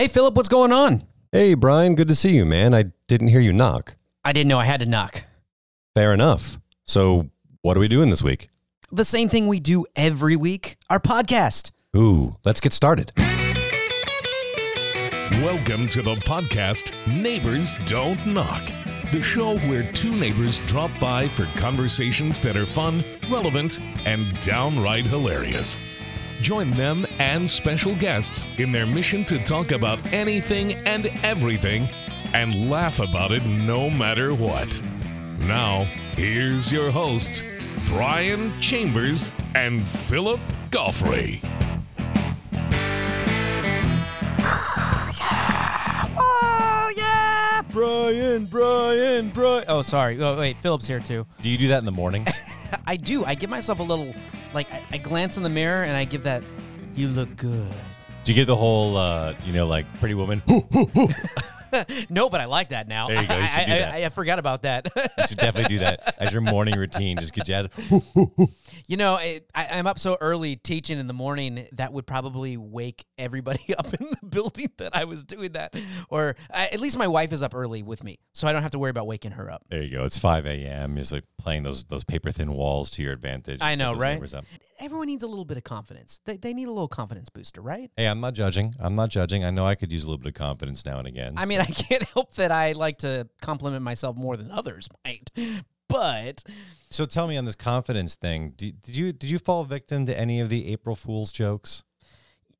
Hey, Philip, what's going on? Hey, Brian, good to see you, man. I didn't hear you knock. I didn't know I had to knock. Fair enough. So, what are we doing this week? The same thing we do every week our podcast. Ooh, let's get started. Welcome to the podcast Neighbors Don't Knock, the show where two neighbors drop by for conversations that are fun, relevant, and downright hilarious. Join them and special guests in their mission to talk about anything and everything and laugh about it no matter what. Now, here's your hosts, Brian Chambers and Philip Goffrey. Oh, yeah. Brian, Brian, Brian. Oh, sorry. Oh, wait. Philip's here too. Do you do that in the mornings? I do. I give myself a little, like, I, I glance in the mirror and I give that, you look good. do you give the whole, uh, you know, like Pretty Woman? no, but I like that now. There you go. You should I, do I- that. I, I forgot about that. you should definitely do that as your morning routine. Just get jazz. You know, I, I'm up so early teaching in the morning that would probably wake everybody up in the building that I was doing that. Or uh, at least my wife is up early with me, so I don't have to worry about waking her up. There you go. It's 5 a.m. Just like playing those those paper thin walls to your advantage. I know, right? Everyone needs a little bit of confidence. They, they need a little confidence booster, right? Hey, I'm not judging. I'm not judging. I know I could use a little bit of confidence now and again. I mean, I can't help that I like to compliment myself more than others might. But so tell me on this confidence thing. Did, did you did you fall victim to any of the April Fool's jokes?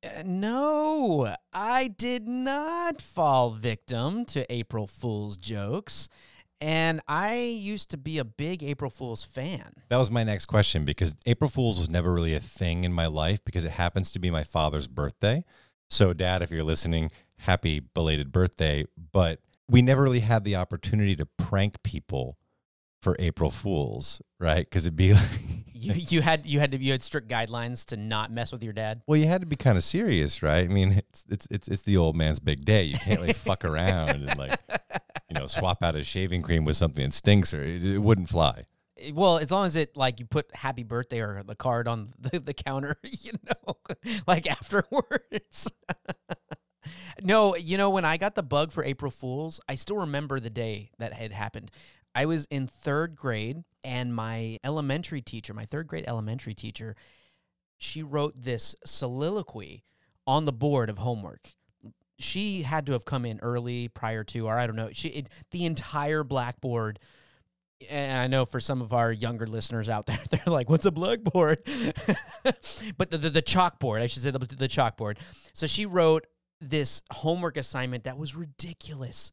uh, no, I did not fall victim to April Fool's jokes. And I used to be a big April Fool's fan. That was my next question because April Fool's was never really a thing in my life because it happens to be my father's birthday. So, Dad, if you're listening, happy belated birthday. But we never really had the opportunity to prank people for April Fools, right? Because it'd be like, You, you had you had to you had strict guidelines to not mess with your dad. well, you had to be kind of serious, right? I mean, it's it's it's it's the old man's big day. You can't like fuck around and like you know swap out a shaving cream with something that stinks, or it, it wouldn't fly. Eh, well, as long as it like you put happy birthday or the card on the, the counter, you know, like afterwards. No, you know, when I got the bug for April Fools, I still remember the day that had happened. I was in third grade, and my elementary teacher, my third grade elementary teacher, she wrote this soliloquy on the board of homework. She had to have come in early prior to, or I don't know. She it, the entire blackboard and I know for some of our younger listeners out there, they're like, "What's a blackboard?" but the, the the chalkboard, I should say the, the chalkboard. So she wrote this homework assignment that was ridiculous,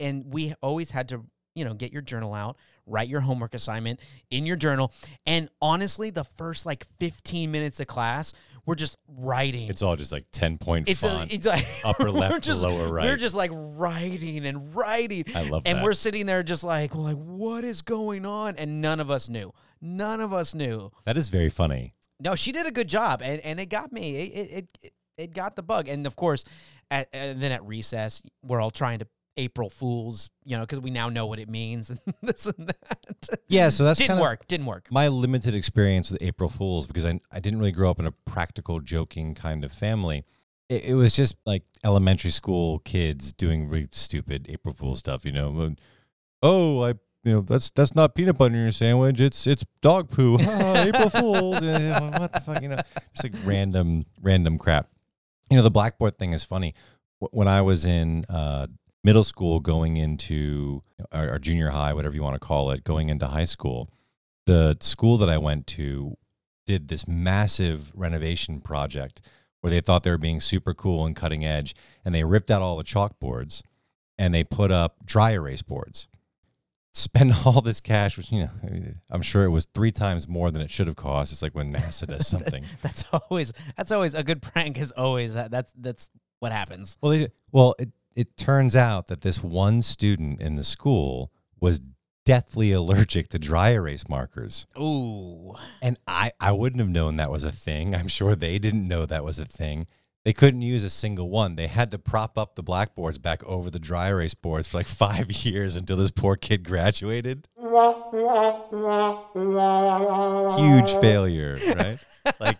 and we always had to, you know, get your journal out, write your homework assignment in your journal, and honestly, the first like fifteen minutes of class, we're just writing. It's all just like ten point It's a, it's like upper left to just, lower right. We're just like writing and writing. I love and that. we're sitting there just like, well, like, what is going on? And none of us knew. None of us knew. that is very funny. No, she did a good job, and, and it got me. It it, it it got the bug, and of course, at and then at recess, we're all trying to April Fools, you know, because we now know what it means and this and that. Yeah, so that's didn't kind of work. Didn't work. my limited experience with April Fools because I I didn't really grow up in a practical joking kind of family. It, it was just like elementary school kids doing really stupid April Fool stuff, you know. Oh, I you know that's that's not peanut butter in your sandwich. It's it's dog poo. April Fools. What the fuck, you know? Just like random random crap. You know, the blackboard thing is funny. When I was in uh, middle school, going into our junior high, whatever you want to call it, going into high school, the school that I went to did this massive renovation project where they thought they were being super cool and cutting edge, and they ripped out all the chalkboards and they put up dry erase boards. Spend all this cash, which you know, I'm sure it was three times more than it should have cost. It's like when NASA does something. That's always that's always a good prank. Is always that, that's that's what happens. Well, they, well, it it turns out that this one student in the school was deathly allergic to dry erase markers. Ooh. And I, I wouldn't have known that was a thing. I'm sure they didn't know that was a thing. They couldn't use a single one. They had to prop up the blackboards back over the dry erase boards for like five years until this poor kid graduated. Huge failure, right? Like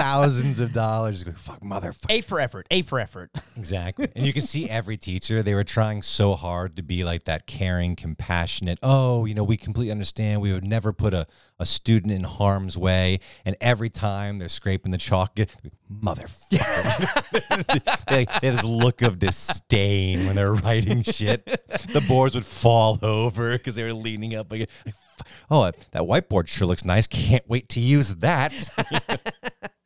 thousands of dollars. Going, fuck, motherfucker. A for effort. A for effort. Exactly. And you can see every teacher, they were trying so hard to be like that caring, compassionate. Oh, you know, we completely understand. We would never put a, a student in harm's way. And every time they're scraping the chalk, motherfucker. they, they have this look of disdain when they're writing shit. The boards would fall over because they were leaning up. Like, oh, that whiteboard sure looks nice. Can't wait to use that.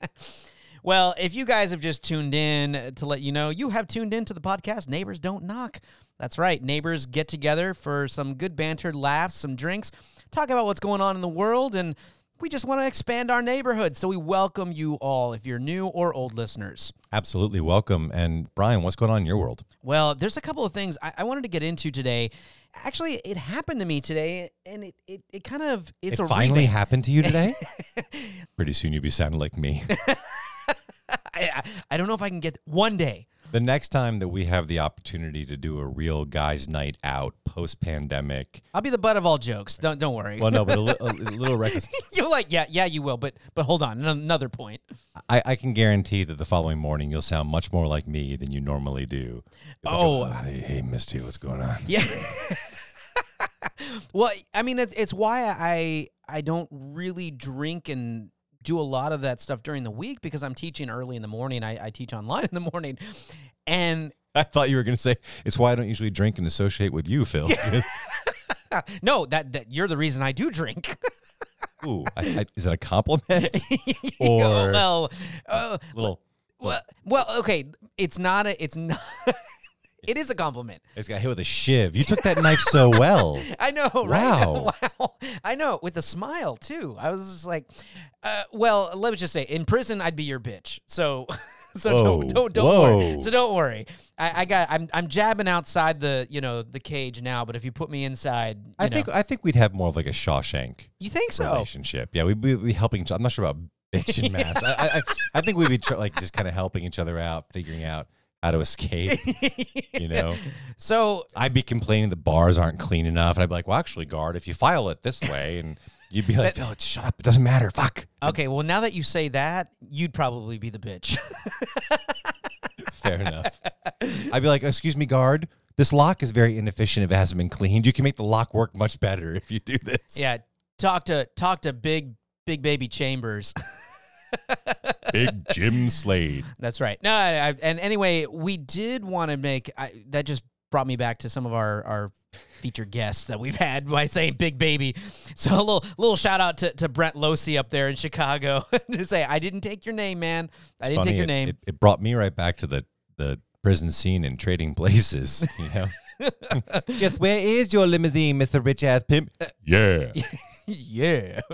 Well, if you guys have just tuned in to let you know, you have tuned in to the podcast Neighbors Don't Knock. That's right. Neighbors get together for some good banter, laughs, some drinks, talk about what's going on in the world, and we just want to expand our neighborhood. So we welcome you all if you're new or old listeners. Absolutely welcome. And Brian, what's going on in your world? Well, there's a couple of things I, I wanted to get into today. Actually, it happened to me today, and it, it, it kind of it's it a finally revamp. happened to you today? Pretty soon you'll be sounding like me. I, I, don't know if I can get one day. The next time that we have the opportunity to do a real guys' night out post pandemic, I'll be the butt of all jokes. Don't don't worry. well, no, but a, li- a little reckless. You're like, yeah, yeah, you will. But but hold on, another point. I, I can guarantee that the following morning you'll sound much more like me than you normally do. You're like, Oh. hey, hey, Misty, what's going on? Yeah. well, I mean, it's it's why I I don't really drink and do a lot of that stuff during the week because I'm teaching early in the morning. I, I teach online in the morning, and I thought you were going to say it's why I don't usually drink and associate with you, Phil. no, that that you're the reason I do drink. Ooh, I, I, is it a compliment or well, uh, little? well, well, okay, it's not a, it's not. It is a compliment. It's got hit with a shiv. You took that knife so well. I know, right? Wow. wow. I know, with a smile too. I was just like, uh, well, let me just say, in prison, I'd be your bitch. So, so Whoa. don't don't don't Whoa. worry. So don't worry. I, I got I'm I'm jabbing outside the you know the cage now, but if you put me inside, you I know. think I think we'd have more of like a Shawshank you think so. relationship. Yeah, we'd be, we'd be helping. each- I'm not sure about bitch and mass. I, I, I- I think we'd be tr- like just kind of helping each other out, figuring out how to escape. You know, So I'd be complaining the bars aren't clean enough, and I'd be like, "Well, actually, guard, if you file it this way," and you'd be like, "Phil, shut up! It doesn't matter. Fuck." okay, well now that you say that, you'd probably be the bitch. Fair enough. I'd be like, "Excuse me, guard." This lock is very inefficient if it hasn't been cleaned. You can make the lock work much better if you do this. yeah, talk to talk to big big baby Chambers. Big Jim Slade. That's right. No, I, I- and anyway, we did want to make I, that just brought me back to some of our our featured guests that we've had by saying Big Baby. So a little little shout out to, to Brent Losi up there in Chicago to say I didn't take your name, man. I It's didn't take your it- name. It, it brought me right back to the the prison scene and trading places. You know, just where is your limousine, Mister Rich Ass Pimp? Yeah. Yeah.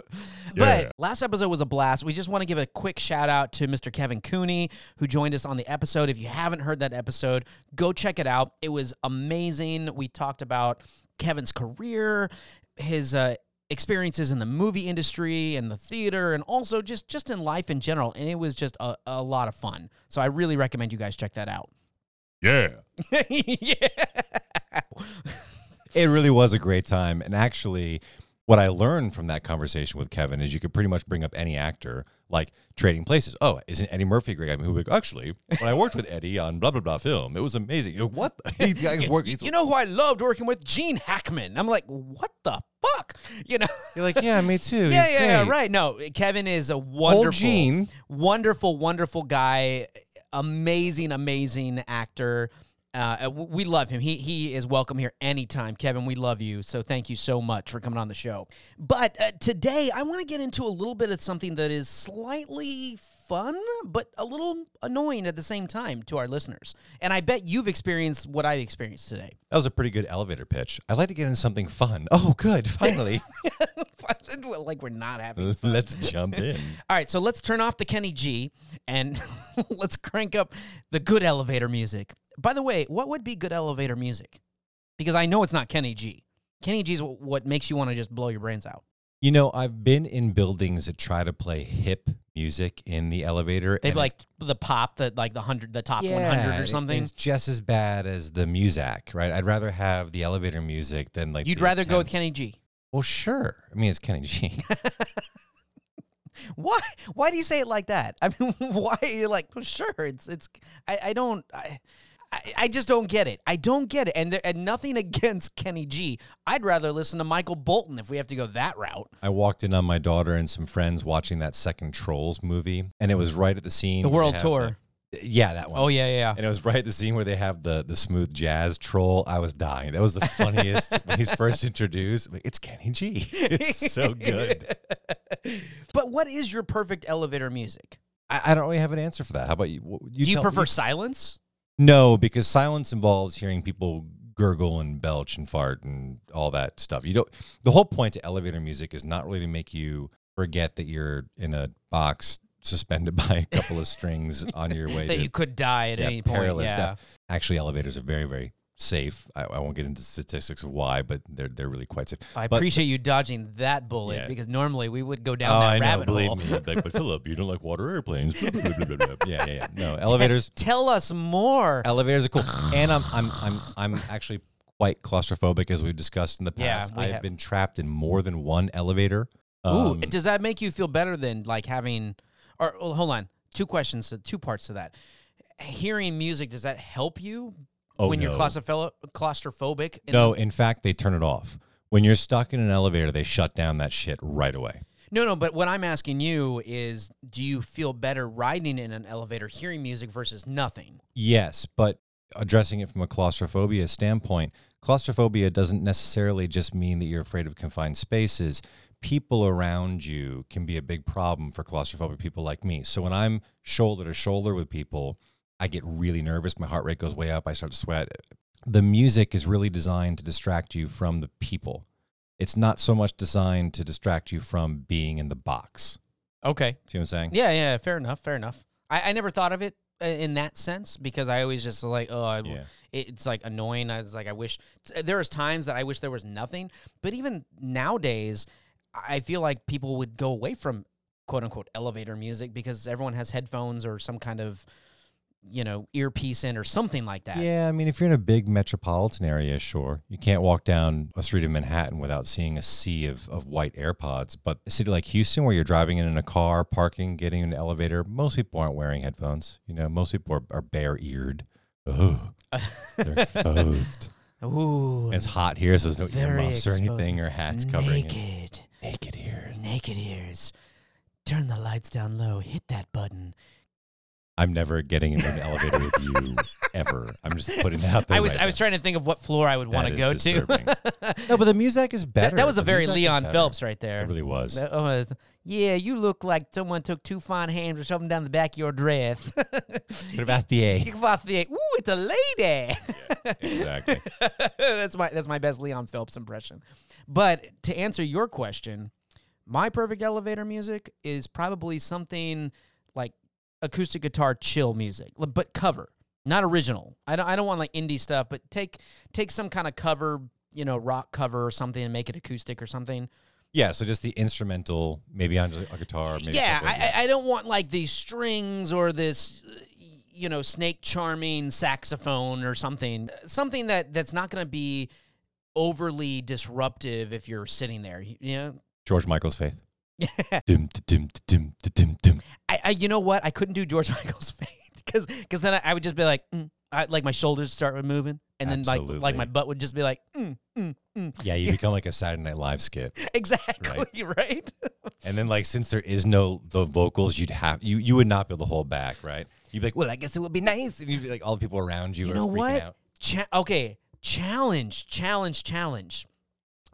Yeah. But last episode was a blast. We just want to give a quick shout out to Mr. Kevin Cooney, who joined us on the episode. If you haven't heard that episode, go check it out. It was amazing. We talked about Kevin's career, his uh, experiences in the movie industry and the theater, and also just just in life in general. And it was just a, a lot of fun. So I really recommend you guys check that out. Yeah. yeah. It really was a great time, and actually. What I learned from that conversation with Kevin is you could pretty much bring up any actor, like trading places. Oh, isn't Eddie Murphy a great guy? Who like, actually, when I worked with Eddie on blah blah blah film, it was amazing. You know, what? Guy's working. You know who I loved working with? Gene Hackman. I'm like, what the fuck? You know? You're like, yeah, me too. yeah, He's yeah, yeah, right. No, Kevin is a wonderful, Old Gene. wonderful, wonderful guy. Amazing, amazing actor. Uh, we love him. He he is welcome here anytime. Kevin, we love you. So thank you so much for coming on the show. But uh, today, I want to get into a little bit of something that is slightly fun, but a little annoying at the same time to our listeners. And I bet you've experienced what I experienced today. That was a pretty good elevator pitch. I'd like to get into something fun. Oh, good. Finally. like we're not having Let's jump in. All right, so let's turn off the Kenny G and let's crank up the good elevator music. By the way, what would be good elevator music? Because I know it's not Kenny G. Kenny G is what makes you want to just blow your brains out. You know, I've been in buildings that try to play hip music in the elevator. They've like the pop, that like the hundred, the top Yeah, hundred or something. It's just as bad as the music, right? I'd rather have the elevator music than like. You'd the rather go with Kenny G. Well, sure. I mean, it's Kenny G. why? Why do you say it like that? I mean, why are you're like, well, sure, it's it's. I, I don't. I, I, I just don't get it. I don't get it. And there, and nothing against Kenny G. I'd rather listen to Michael Bolton if we have to go that route. I walked in on my daughter and some friends watching that second Trolls movie, and it was right at the scene. The World Tour. the- yeah, that one. Oh yeah, yeah. And it was right at the scene where they have the the smooth jazz troll. I was dying. That was the funniest when he's first introduced. It's Kenny G. It's so good. but what is your perfect elevator music? I, I don't really have an answer for that. How about you? What- Do you prefer silence? No, because silence involves hearing people gurgle and belch and fart and all that stuff. You don't. The whole point to elevator music is not really to make you forget that you're in a box suspended by a couple of strings on your way that to you could die at yeah, any point. Yeah. death. Actually, elevators are very, very safe. I, I won't get into statistics of why, but they're they're really quite safe. I But- appreciate you dodging that bullet Yeah. because normally we would go down oh, that I know. rabbit Believe hole. me, like, but Philip, you don't like water airplanes. Yeah, yeah, yeah. No, elevators. Tell us more. Elevators are cool, and I'm I'm I'm I'm actually quite claustrophobic, as we've discussed in the past. we I've been trapped in more than one elevator. Ooh, Um, does that make you feel better than like having? Or well, hold on, two questions, two parts to that. Hearing music does that help you oh, when you're claustropho- claustrophobic? in No, the- in fact, they turn it off. When you're stuck in an elevator, they shut down that shit right away. no, no. But what I'm asking you is, do you feel better riding in an elevator, hearing music versus nothing? Yes, but addressing it from a claustrophobia standpoint, claustrophobia doesn't necessarily just mean that you're afraid of confined spaces. People around you can be a big problem for claustrophobic people like me. So when I'm shoulder to shoulder with people, I get really nervous. My heart rate goes way up. I start to sweat. The music is really designed to distract you from the people. It's not so much designed to distract you from being in the box. Okay. See what I'm saying? Yeah, yeah. Fair enough. Fair enough. I, I never thought of it uh, in that sense because I always just like, oh, I, Yeah. it's like annoying. I was like, I wish there was times that I wish there was nothing. But even nowadays, I feel like people would go away from quote unquote elevator music because everyone has headphones or some kind of, you know, earpiece in or something like that. Yeah, I mean, if you're in a big metropolitan area, sure. You can't walk down a street in Manhattan without seeing a sea of, of white AirPods. But a city like Houston, where you're driving in in a car, parking, getting in an elevator, most people aren't wearing headphones. You know, most people are, are bare eared. Oh, they're exposed. Ooh. And it's hot here, so there's no earmuffs or anything or hats covering it. Naked. Naked ears. Naked ears. Turn the lights down low. Hit that button. I'm never getting into an elevator with you ever. I'm just putting that out there. I was right I was now. trying to think of what floor I would want to go to. No, but the music is That, better. that was a The very music is Leon better. Phelps right there. It really was. That was, yeah, you look like someone took two fine hands and shoved them down the back of your dress. What about the A? Ooh, it's a lady. exactly. that's my that's my best Leon Phelps impression. But to answer your question, my perfect elevator music is probably something like acoustic guitar chill music, but cover, not original. I don't I don't want like indie stuff, but take take some kind of cover, you know, rock cover or something and make it acoustic or something. Yeah, so just the instrumental, maybe on a guitar. Maybe yeah, I, I I don't want like these strings or this, you know, snake charming saxophone or something. Something that that's not going to be overly disruptive if you're sitting there. You know, George Michael's Faith. Dum, dum, dum, dum, dum. I, I you know what? I couldn't do George Michael's faith because because then I, I would just be like, mm, I, like my shoulders start moving, and then like like my butt would just be like, mm, mm, mm. Yeah, you become like a Saturday Night Live skit, exactly right. and then like since there is no the vocals, you'd have you you would not be able to hold back, right? You'd be like, well, I guess it would be nice, and you'd be like, all the people around you, you are know what? Out. Cha- okay, challenge, challenge, challenge.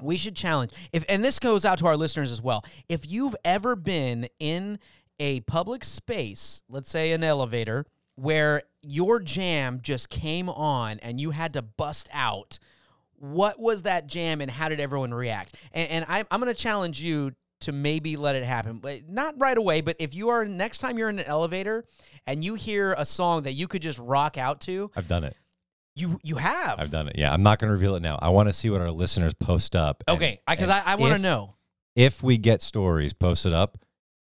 We should challenge. If and this goes out to our listeners as well. If you've ever been in a public space, let's say an elevator, where your jam just came on and you had to bust out, what was that jam and how did everyone react? And, and I, I'm going to challenge you to maybe let it happen, but not right away. But if you are next time you're in an elevator and you hear a song that you could just rock out to, I've done it. You you have. I've done it. Yeah, I'm not going to reveal it now. I want to see what our listeners post up. and- Okay, because and I, I want to if- know. if we get stories posted up.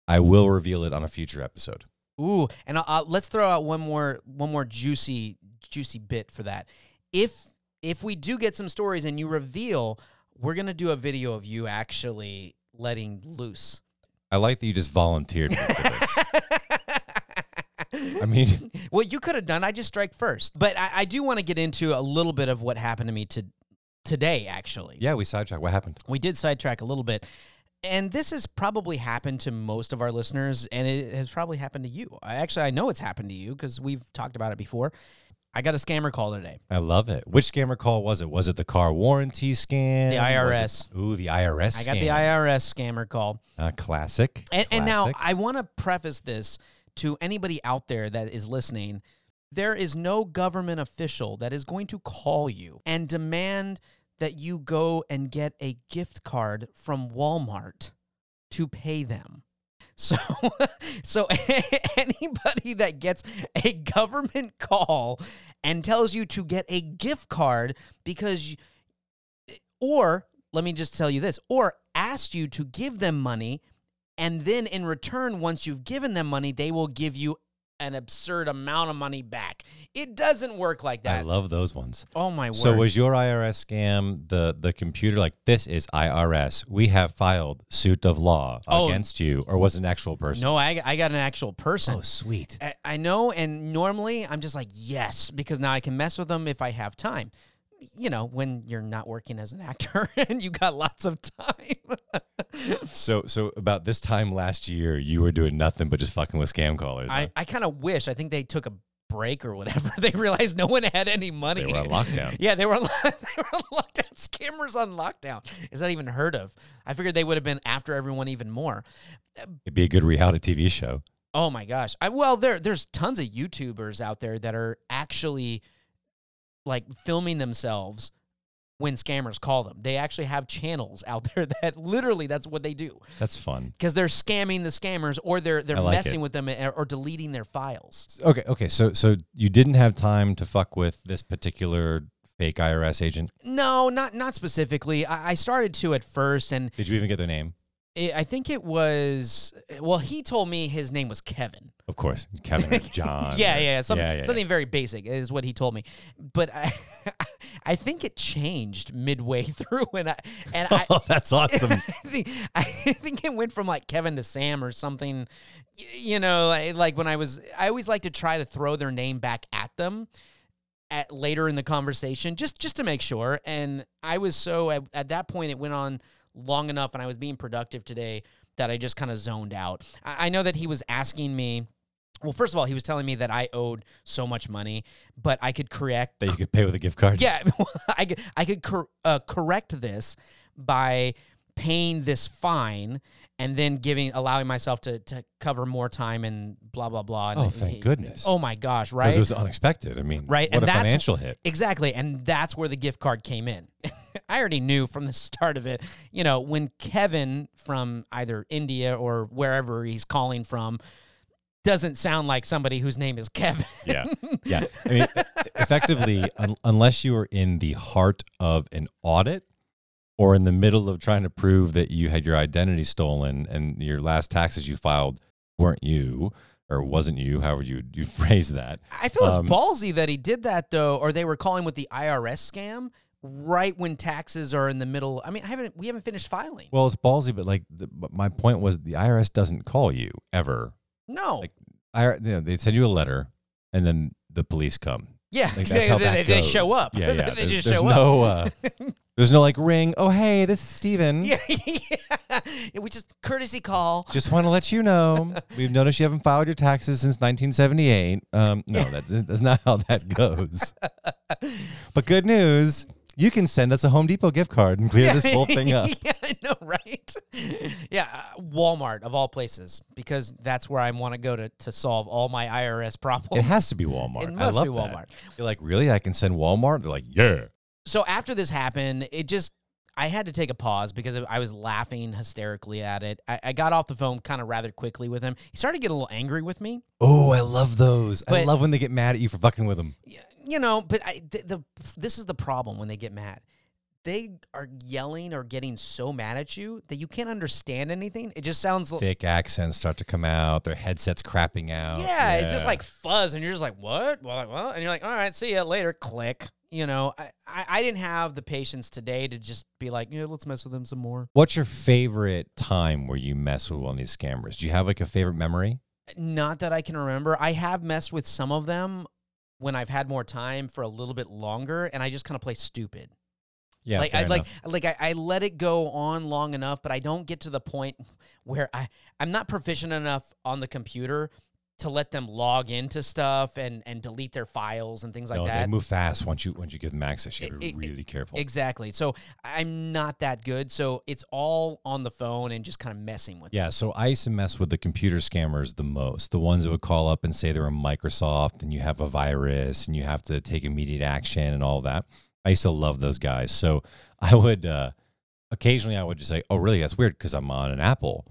I will reveal it on a future episode. Ooh, and I'll, I'll, let's throw out one more one more juicy juicy bit for that. If if we do get some stories and you reveal, we're gonna do a video of you actually letting loose. I like that you just volunteered for this. I mean, well, you could have done. I just strike first, but I, I do want to get into a little bit of what happened to me to today. Actually, yeah, we sidetracked. What happened? we did sidetrack a little bit, and this has probably happened to most of our listeners, and it has probably happened to you. I actually I know it's happened to you because we've talked about it before. I got a scammer call today. I love it. Which scammer call was it? Was it the car warranty scam? The IRS. ooh, the IRS. I got the. IRS scammer call. Uh, classic. And, and now I want to preface this to anybody out there that is listening. There is no government official that is going to call you and demand that you go and get a gift card from Walmart to pay them. So, so anybody that gets a government call and tells you to get a gift card because, you, or let me just tell you this, or asked you to give them money and then in return, once you've given them money, they will give you an absurd amount of money back. It doesn't work like that. I love those ones. oh my word! So was your IRS scam the the computer like this is IRS? We have filed suit of law Oh. against you, or was it an actual person? no, I, I got an actual person. Oh, sweet. I, I know, and normally I'm just like yes because now I can mess with them if I have time. You know, when you're not working as an actor and you got lots of time. So so about this time last year, you were doing nothing but just fucking with scam callers. huh? I, I kind of wish. I think they took a break or whatever. They realized no one had any money. They were on lockdown. Yeah, they were on- they were on lockdown. Scammers on lockdown. Is that even heard of? I figured they would have been after everyone even more. It'd be a good reality TV show. Oh my gosh. I, well, there there's tons of YouTubers out there that are actually like filming themselves when scammers call them. They actually have channels out there that literally that's what they do That's fun. because they're scamming the scammers or they're they're like messing it. with them or, or deleting their files. Okay, okay. So so you didn't have time to fuck with this particular fake IRS agent. No, not not specifically. I, I started to at first, and Did you even get their name? It, I think it was. Well, he told me his name was Kevin. Of course, Kevin or John. yeah, or- yeah, yeah, some, yeah, yeah, something very basic is what he told me. But I, I think it changed midway through, and I and I. Oh, that's awesome. I think, I think it went from like Kevin to Sam or something. You know, like, like when I was, I always like to try to throw their name back at them at later in the conversation, just just to make sure. And I was so at, at that point, it went on long enough, and I was being productive today that I just kind of zoned out. I, I know that he was asking me. Well, first of all, he was telling me that I owed so much money, but I could correct that you could pay with a gift card. yeah, I could, I could cor- uh, correct this by paying this fine and then giving allowing myself to to cover more time and blah blah blah. And Oh, he- thank goodness. Oh my gosh, Right? because it was unexpected. I mean, Right, What and a that's- financial hit. Exactly. And that's where the gift card came in. I already knew from the start of it, you know, when Kevin from either India or wherever he's calling from doesn't sound like somebody whose name is Kevin. Yeah, yeah. I mean, effectively, un- unless you are in the heart of an audit or in the middle of trying to prove that you had your identity stolen and your last taxes you filed weren't you or wasn't you, however you you phrase that. I feel Um, it's ballsy that he did that though, or they were calling with the IRS scam right when taxes are in the middle. I mean, I haven't we haven't finished filing. Well, it's ballsy, but like, the, but my point was, the IRS doesn't call you ever. no. like, I, you know, they send you a letter, and then the police come. yeah, Like that's they, how they, they show up. Yeah, yeah. they there's, just there's show up. no, uh, there's no like ring. Oh, hey, this is Steven. Yeah, yeah. We just courtesy call. Just want to let you know we've noticed you haven't filed your taxes since 1978. Um, no, that, that's not how that goes. But good news, you can send us a Home Depot gift card and clear this whole thing up. yeah, I know, right? yeah, uh, Walmart of all places, because that's where I want to go to to solve all my IRS problems. It has to be Walmart. It I love be that. Walmart. You're like, really? I can send Walmart? They're like, yeah. So after this happened, it just I had to take a pause because I was laughing hysterically at it. I, I got off the phone kind of rather quickly with him. He started to get a little angry with me. Oh, I love those. I love when they get mad at you for fucking with them. You know, but I, the, the this is the problem when they get mad. They are yelling or getting so mad at you that you can't understand anything. It just sounds like Thick accents start to come out. Their headsets crapping out. yeah, it's just like fuzz, and you're just like, what? Well, like, well, and you're like, all right, see you later. Click. You know, I, I, I didn't have the patience today to just be like, yeah, let's mess with them some more. What's your favorite time where you mess with one of these scammers? Do you have like a favorite memory? Not that I can remember. I have messed with some of them when I've had more time for a little bit longer, and I just kind of play stupid. Yeah, like I like like I, I let it go on long enough, but I don't get to the point where I I'm not proficient enough on the computer to let them log into stuff and and delete their files and things like no, that. they move fast once you once you give them access. You have to be really careful. Exactly. So I'm not that good. So it's all on the phone and just kind of messing with. Yeah, so I used to mess with the computer scammers the most. The ones that would call up and say they're a Microsoft and you have a virus and you have to take immediate action and all that. I used to love those guys. So I would uh, occasionally I would just say, "Oh, really? That's weird because I'm on an Apple."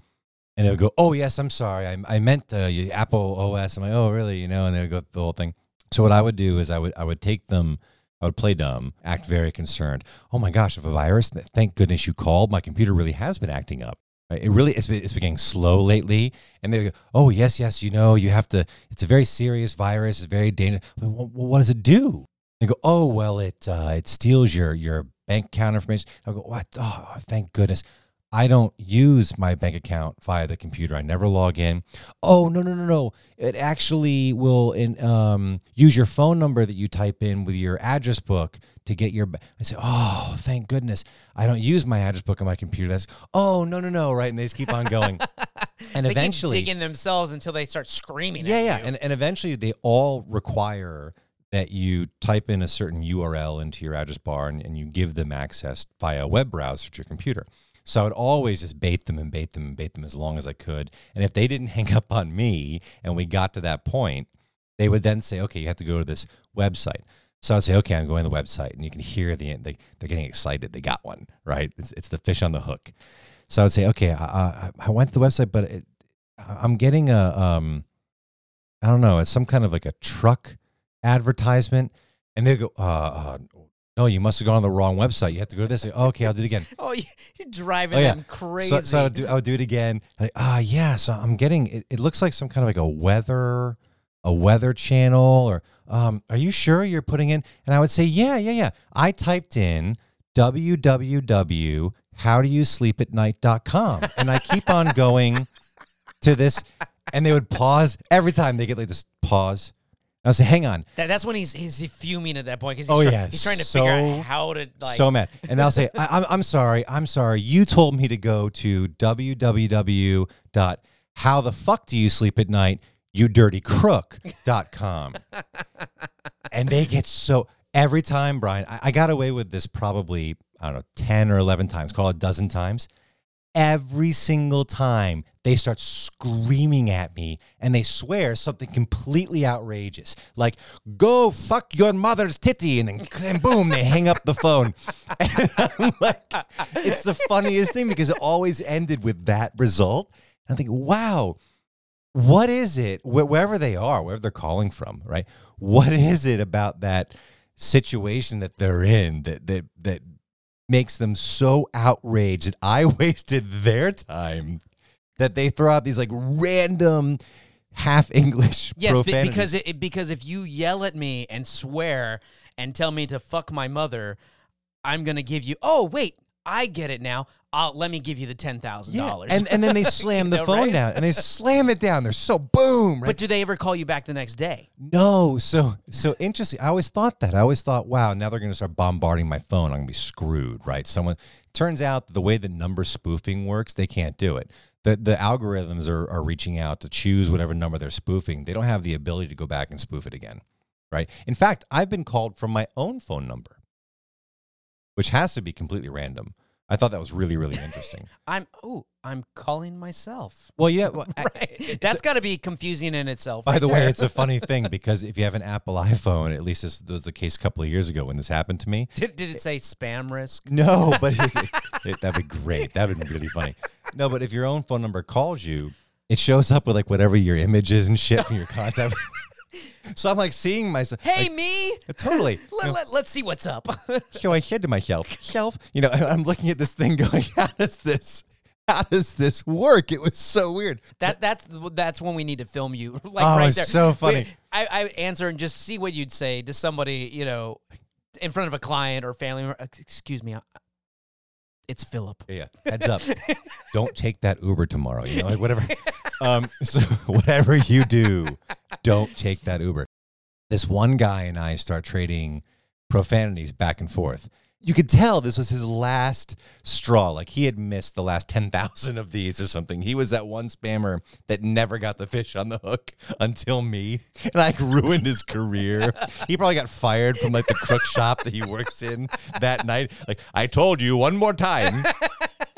And they would go, "Oh, yes, I'm sorry. I, I meant uh, Apple OS." I'm like, "Oh, really?" You know, and they would go the whole thing. So what I would do is I would I would take them. I would play dumb, act very concerned. Oh my gosh, if a virus! Thank goodness you called. My computer really has been acting up. It really it's been, it's been getting slow lately. And they go, oh yes, yes, you know, you have to. It's a very serious virus. It's very dangerous. What, what does it do? They go, oh well, it uh, it steals your your bank account information. I go, what? Oh, thank goodness. I don't use my bank account via the computer. I never log in. Oh no no no no! It actually will in, um, use your phone number that you type in with your address book to get your. I say, oh thank goodness! I don't use my address book on my computer. That's oh no no no right, and they just keep on going. and They eventually, digging themselves until they start screaming. yeah, yeah, you. and and eventually they all require that you type in a certain URL into your address bar and, and you give them access via a web browser to your computer. So I would always just bait them and bait them and bait them as long as I could. And if they didn't hang up on me and we got to that point, they would then say, okay, you have to go to this website. So I'd say, okay, I'm going to the website, and you can hear the they, they're getting excited. They got one, right? It's, it's the fish on the hook. So I'd say, okay, I, I, I went to the website, but it, I'm getting a, um, I don't know, it's some kind of like a truck advertisement, and they go, uh, uh, no, you must have gone on the wrong website. You have to go to this. oh, okay, I'll do it again. oh, you- you're driving Oh, yeah. them crazy. So, so I would do, I would do it again. Like, ah, yeah. So I'm getting. It, it looks like some kind of like a weather, a weather channel, or um, are you sure you're putting in? And I would say, yeah, yeah, yeah. I typed in www how do you sleep at www.howdoyousleepatnight.com, and I keep on going to this, and they would pause every time they get like this pause. I say, hang on, That, that's when he's he's fuming at that point because he's, Oh, try- yeah, he's trying to so- figure out how to like. so mad. And I'll say, I, I'm, I'm sorry. I'm sorry. You told me to go to www. How the fuck do you sleep at night? You dirty crook.com. and they get so every time, Brian, I, I got away with this probably, I don't know, 10 or 11 times, call it a dozen times. Every single time they start screaming at me and they swear something completely outrageous, like "Go fuck your mother's titty," and then and boom, they hang up the phone. Like, it's the funniest thing because it always ended with that result. And I think, wow, what is it wh- wherever they are, wherever they're calling from, right? What is it about that situation that they're in that that that makes them so outraged that I wasted their time that they throw out these like random half English Yes, because it, it- because if you yell at me and swear and tell me to fuck my mother, I'm gonna give you. Oh wait, I get it now. I'll let me give you the ten thousand Yeah, dollars. and and then they slam the know, phone right? down and they slam it down. They're so boom. Right? But do they ever call you back the next day? No, so so interesting. I always thought that. I always thought, wow, now they're going to start bombarding my phone. I'm going to be screwed, right? Someone turns out the way that number spoofing works, they can't do it. The the algorithms are are reaching out to choose whatever number they're spoofing. They don't have the ability to go back and spoof it again, right? In fact, I've been called from my own phone number, which has to be completely random. I thought that was really really interesting. I'm oh, I'm calling myself. well, yeah, well, I- Right. That's got to be confusing in itself. By right the way, there. it's a funny thing because if you have an Apple iPhone, at least this was the case a couple of years ago when this happened to me. did, did it say spam risk? No, but it, it- that'd be great. That'd be really funny. No, but if your own phone number calls you, it shows up with like whatever your image is and shit from your contact. So I'm like seeing myself. Hey, like, me. totally. Let, know, let, let's see what's up. so I said to myself, self, you know, I'm looking at this thing going, how does this, how does this work? It was so weird. that that's that's when we need to film you. like Oh, right it's there. so funny. We- I, I answer and just see what you'd say to somebody, you know, in front of a client or family member. Excuse me, I- it's Philip. Yeah, yeah. Heads up. don't take that Uber tomorrow. You know, like whatever. Um, so whatever you do, don't take that Uber. This one guy and I start trading profanities back and forth. You could tell this was his last straw. Like he had missed the last 10,000 of these or something. He was that one spammer that never got the fish on the hook until me. And I ruined his career. He probably got fired from like the crook shop that he works in that night. Like, I told you one more time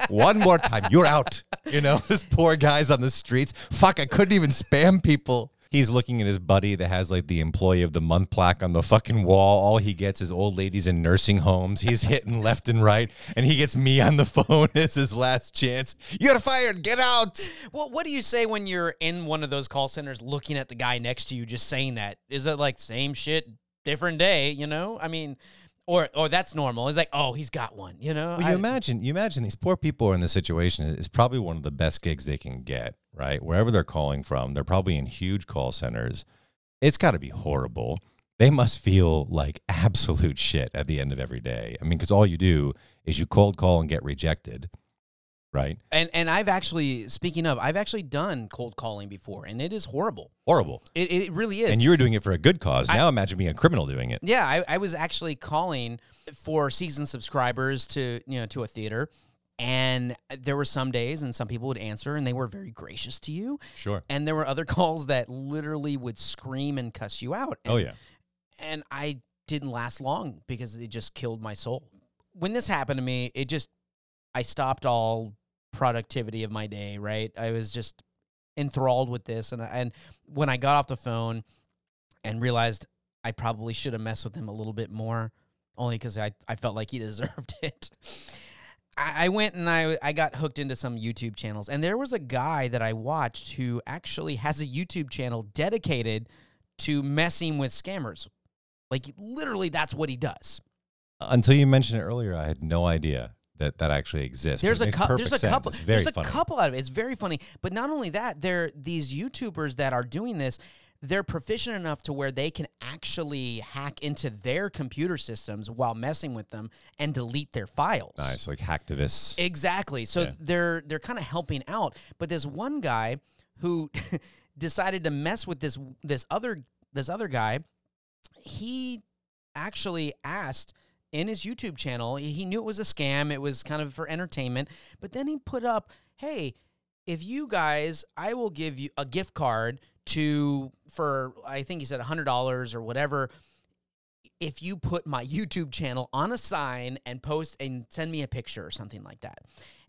one more time, you're out. You know, this poor guy's on the streets. Fuck, I couldn't even spam people. He's looking at his buddy that has like the employee of the month plaque on the fucking wall. All he gets is old ladies in nursing homes. He's hitting left and right, and he gets me on the phone as his last chance. You're fired. Get out. Well, what do you say when you're in one of those call centers looking at the guy next to you just saying that? Is it like same shit, different day, you know? I mean, or or that's normal. It's like, "Oh, he's got one," you know? Well, you I- imagine, you imagine these poor people are in this situation. It's probably one of the best gigs they can get, right? Wherever they're calling from, they're probably in huge call centers. It's got to be horrible. They must feel like absolute shit at the end of every day. I mean, because all you do is you cold call and get rejected, right? And and I've actually speaking of, I've actually done cold calling before, and it is horrible. Horrible. It it really is. And you were doing it for a good cause. I- Now imagine being a criminal doing it. yeah, I, I was actually calling for season subscribers to you know to a theater, and there were some days and some people would answer and they were very gracious to you, Sure. and there were other calls that literally would scream and cuss you out. Oh yeah. and I didn't last long because it just killed my soul. When this happened to me, it just I stopped all productivity of my day. Right, I was just enthralled with this, and and when I got off the phone and realized I probably should have messed with him a little bit more, only because I I felt like he deserved it. I I went and I I got hooked into some YouTube channels, and there was a guy that I watched who actually has a YouTube channel dedicated to messing with scammers. Like literally, that's what he does. Until you mentioned it earlier, I had no idea that that actually exists. There's a couple. There's a sense. couple. It's very There's a funny. couple out of it. It's very funny. But not only that, they're these YouTubers that are doing this. They're proficient enough to where they can actually hack into their computer systems while messing with them and delete their files. Nice, like hacktivists. Exactly. So Yeah. they're they're kind of helping out. But there's one guy who decided to mess with this this other this other guy. He actually asked in his YouTube channel. He knew it was a scam. It was kind of for entertainment. But then he put up, "Hey, if you guys, I will give you a gift card to for I think he said hundred dollars or whatever." If you put my YouTube channel on a sign and post and send me a picture or something like that.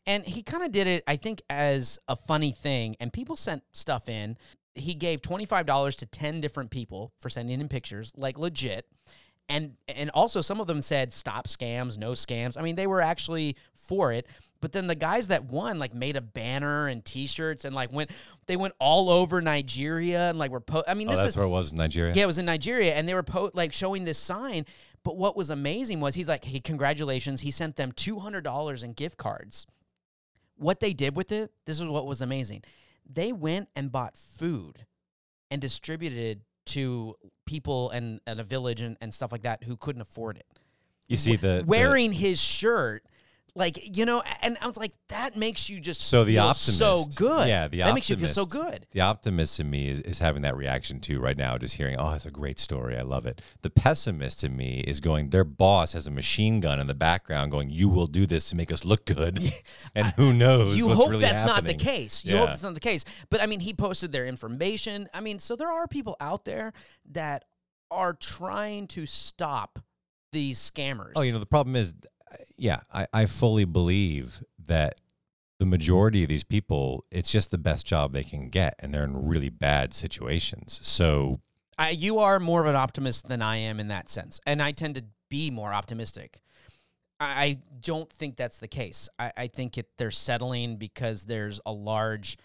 And he kind of did it, I think, as a funny thing. And people sent stuff in. He gave $25 to 10 different people for sending in pictures, like legit. And and also some of them said stop scams, no scams. I mean, they were actually for it. But then the guys that won like made a banner and t-shirts and like went they went all over Nigeria and like were po- I mean, Oh, this that's is where it was in Nigeria. yeah, it was in Nigeria, and they were po- like showing this sign. But what was amazing was he's like, "Hey, congratulations!" He sent them two hundred dollars in gift cards. What they did with it, this is what was amazing. They went and bought food and distributed to people and at a village and, and stuff like that who couldn't afford it. You see the the- Wearing his shirt, like you know, and I was like, that makes you just So the feel optimist, so good. Yeah, the that makes you feel so good. The optimist in me is, is having that reaction too right now, just hearing, oh, that's a great story. I love it. The pessimist in me is going, their boss has a machine gun in the background going, you will do this to make us look good. and who knows you hope really that's not the case. You hope Yeah. that's not the case. But I mean, he posted their information. I mean, so there are people out there that are trying to stop these scammers. Oh, you know, the problem is, yeah, I, I fully believe that the majority of these people, it's just the best job they can get, and they're in really bad situations. So, I, you are more of an optimist than I am in that sense, and I tend to be more optimistic. I, I don't think that's the case. I, I think it, they're settling because there's a large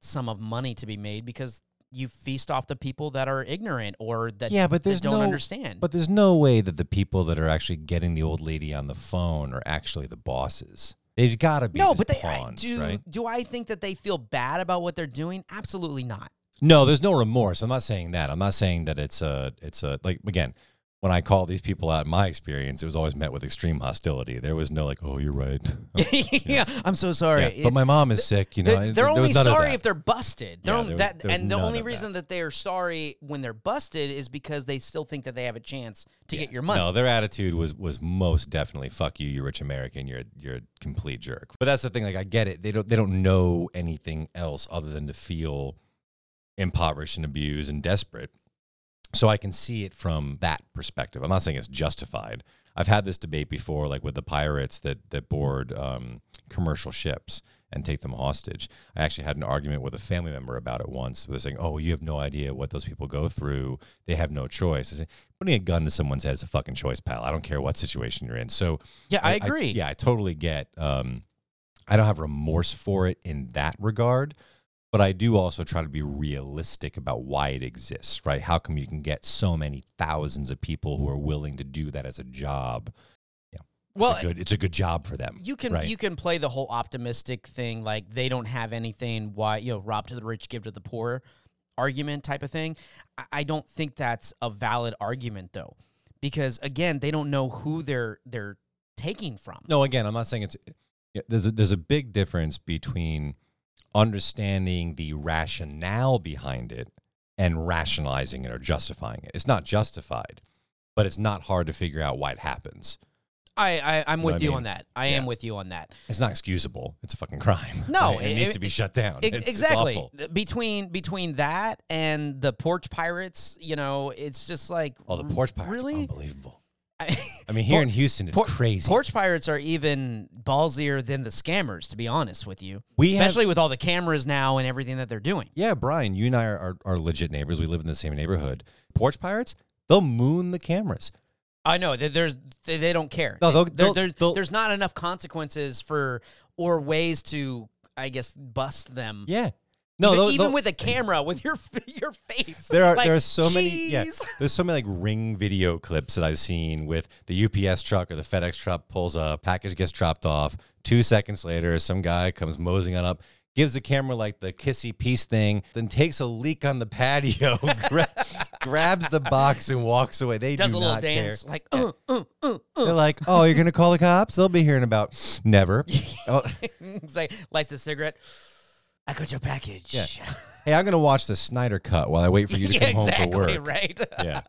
sum of money to be made because you feast off the people that are ignorant or that Yeah, but there's don't no- understand. But there's no way that the people that are actually getting the old lady on the phone are actually the bosses. They've got to be no, but they I- pawns, do. right? Do I think that they feel bad about what they're doing? Absolutely not. No, there's no remorse. I'm not saying that. I'm not saying that it's a it's a like again, when I call these people out in my experience, it was always met with extreme hostility. There was no like, "Oh, you're right." Oh, yeah, I'm so sorry. Yeah, but my mom is sick, you know. They're, they're only sorry if they're busted. They're Yeah, only, was- that, and the only reason that. that. they are sorry when they're busted is because they still think that they have a chance to get your money. No, their attitude was was most definitely "fuck you, you rich American, you're you're a complete jerk." But that's the thing. Like, I get it. They don't they don't know anything else other than to feel impoverished and abused and desperate. So I can see it from that perspective. I'm not saying it's justified. I've had this debate before, like with the pirates that that board um, commercial ships and take them hostage. I actually had an argument with a family member about it once. They're saying, "Oh, you have no idea what those people go through. They have no choice." I say, Putting a gun to someone's head is a fucking choice, pal. I don't care what situation you're in. So yeah, I, agree. yeah, I totally get. Um, I don't have remorse for it in that regard, but I do also try to be realistic about why it exists. Right? How come you can get so many thousands of people who are willing to do that as a job? Yeah. Well, it's a good, it's a good job for them. you can right? you can play the whole optimistic thing, like they don't have anything. Why you know, rob to the rich, give to the poor, argument type of thing. I, I don't think that's a valid argument though, because again, they don't know who they're they're taking from. No, again, I'm not saying it's. There's a, there's a big difference between understanding the rationale behind it and rationalizing it or justifying it. It's not justified, but it's not hard to figure out why it happens. I, I I'm know with I you mean? on that. I am with you on that. It's not excusable. It's a fucking crime. No, right? it, it- needs it- to be shut down. E- It's- it's exactly. awful. Between between that and the porch pirates, you know, it's just like Oh, the porch pirates, Really? unbelievable. I, I mean, here Por- in Houston, it's por- crazy. Porch pirates are even ballsier than the scammers, to be honest with you. We have- Especially with all the cameras now and everything that they're doing. yeah, Brian, you and I are, are, are legit neighbors. We live in the same neighborhood. Porch pirates, they'll moon the cameras. I know that there's they, they don't care. No, they'll- they'll- there- they'll- there's not enough consequences for or ways to, I guess, bust them. Yeah. No, even, even with a camera with your your face. There are Like, there are so many yeah. There's so many like ring video clips that I've seen with the UPS truck or the FedEx truck pulls up, package gets dropped off. Two seconds later, some guy comes moseying on up, gives the camera like the kissy peace thing, then takes a leak on the patio, gra- grabs the box and walks away. They Does do a little not dance care. like uh, uh, uh, uh. They're like, "Oh, you're gonna call the cops? They'll be here in about never." oh, like lights a cigarette. I got your package. Yeah. hey, I'm gonna watch the Snyder cut while I wait for you to yeah, come exactly, home for work. right? Yeah,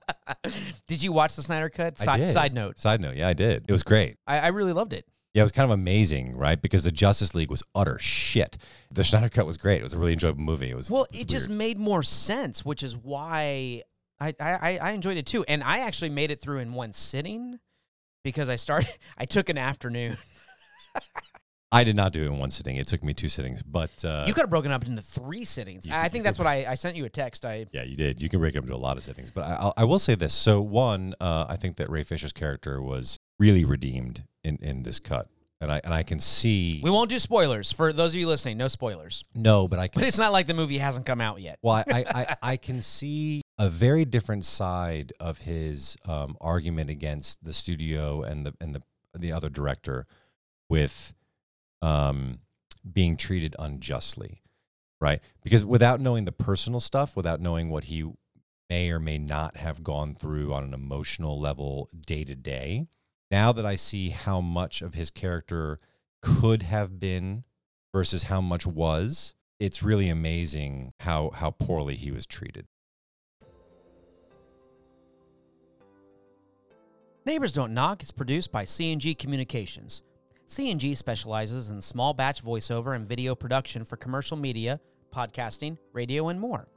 did you watch the Snyder Cut? I Side, did. side note. Side note, yeah, I did. It was great. I, I really loved it. Yeah, it was kind of amazing, right? Because the Justice League was utter shit. The Snyder Cut was great. It was a really enjoyable movie. It was Well, was it just weird. made more sense, which is why I, I I enjoyed it too. And I actually made it through in one sitting because I started. I took an afternoon. I did not do it in one sitting. It took me two sittings, but uh, you could have broken it up into three sittings. I think that's what I, I sent you a text. I yeah, you did. You can break it up into a lot of sittings, but I, I'll- say this. So one, uh, I think that Ray Fisher's character was really redeemed in in this cut, and I and I can see we won't do spoilers for those of you listening. No spoilers. no, but I can But it's not like the movie hasn't come out yet. Well, I, I, I can see a very different side of his um, argument against the studio and the and the the other director with um, being treated unjustly, right? Because without knowing the personal stuff, without knowing what he may or may not have gone through on an emotional level day to day, now that I see how much of his character could have been versus how much was, it's really amazing how how poorly he was treated. Neighbors Don't Knock is produced by C&G Communications. C&G specializes in small batch voiceover and video production for commercial media, podcasting, radio, and more.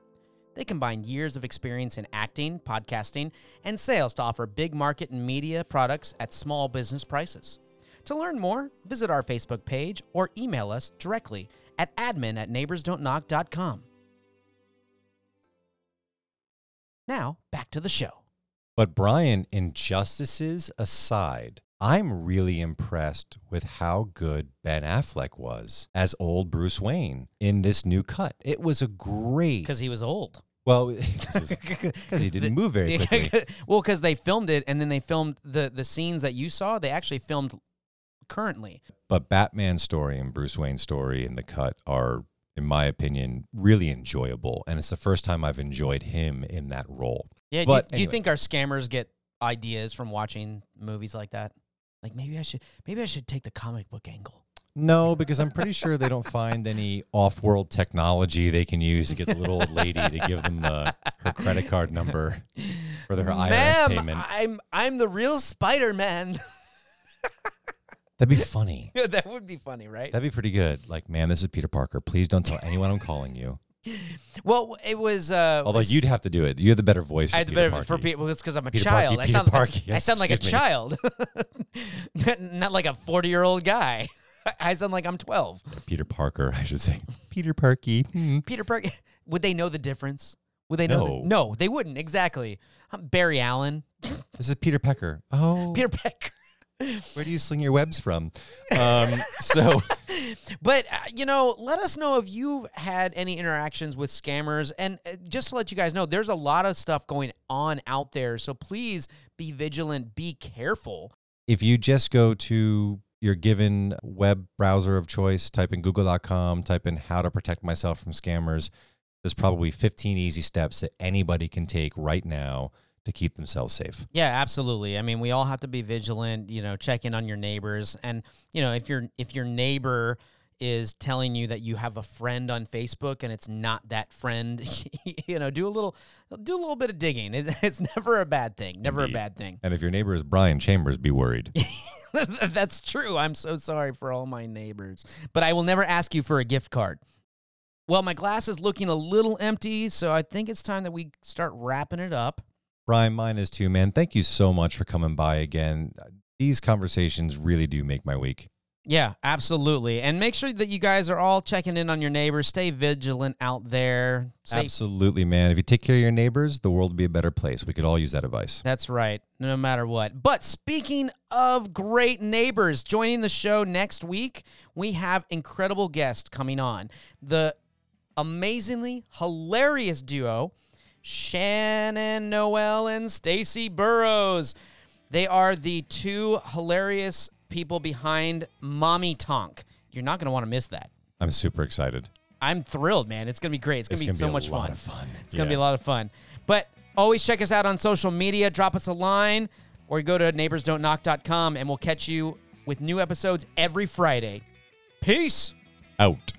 They combine years of experience in acting, podcasting, and sales to offer big market and media products at small business prices. To learn more, visit our Facebook page or email us directly at admin at neighborsdon'tknock.com. Now, back to the show. But Brian, injustices aside, I'm really impressed with how good Ben Affleck was as old Bruce Wayne in this new cut. It was a great Because he was old. Well, because he didn't move very quickly. well, because they filmed it and then they filmed the the scenes that you saw. They actually filmed currently. But Batman's story and Bruce Wayne's story in the cut are, in my opinion, really enjoyable, and it's the first time I've enjoyed him in that role. Yeah. Do you, But do you think our scammers get ideas from watching movies like that? Like maybe I should maybe I should take the comic book angle. No, because I'm pretty sure they don't find any off-world technology they can use to get the little old lady to give them uh, her credit card number for their IRS Ma'am, payment. I'm I'm the real Spider Man. That'd be funny. that would be funny, right? That'd be pretty good. Like, man, this is Peter Parker. Please don't tell anyone I'm calling you. well, it was. Uh, Although was- you'd have to do it. You have the better voice. For I had the Peter better for Parker. people because I'm a Peter child. Parky, I sound, Parky, I sound like a me. child, not, like a 40 year old guy. I sound like I'm 12. Peter Parker, I should say. Peter Parky. Hmm. Peter Parker. Would they know the difference? Would they know? No. The, no, they wouldn't. Exactly. I'm Barry Allen. This is Peter Pecker. Oh, Peter Peck. Where do you sling your webs from? Um, so, But uh, you know, let us know if you've had any interactions with scammers, and uh, just to let you guys know, there's a lot of stuff going on out there. So please be vigilant, be careful. if you just go to your given web browser of choice, type in google.com, type in how to protect myself from scammers, there's probably 15 easy steps that anybody can take right now to keep themselves safe. Yeah, absolutely. I mean, we all have to be vigilant. You know, check in on your neighbors, and you know, if your if your neighbor is telling you that you have a friend on Facebook and it's not that friend, you know, do a little do a little bit of digging. It, it's never a bad thing. Never Indeed. a bad thing. And if your neighbor is Brian Chambers, be worried. That's true. I'm so sorry for all my neighbors, but I will never ask you for a gift card. Well, my glass is looking a little empty, so I think it's time that we start wrapping it up. Brian, mine is too, man. Thank you so much for coming by again. These conversations really do make my week. Yeah, absolutely. And make sure that you guys are all checking in on your neighbors. Stay vigilant out there. Stay- Absolutely, man. If you take care of your neighbors, the world will be a better place. We could all use that advice. That's right, no matter what. But speaking of great neighbors, joining the show next week, we have incredible guests coming on. The amazingly hilarious duo, Shannon Noel and Stacy Burrows. They are the two hilarious people behind Mommy Tonk. You're not going to want to miss that. I'm super excited. I'm thrilled, man. It's going to be great. It's going to be so a much fun. fun. It's going to be a lot of fun. But always check us out on social media. Drop us a line or go to neighborsdon'tknock.com and we'll catch you with new episodes every Friday. Peace. Out.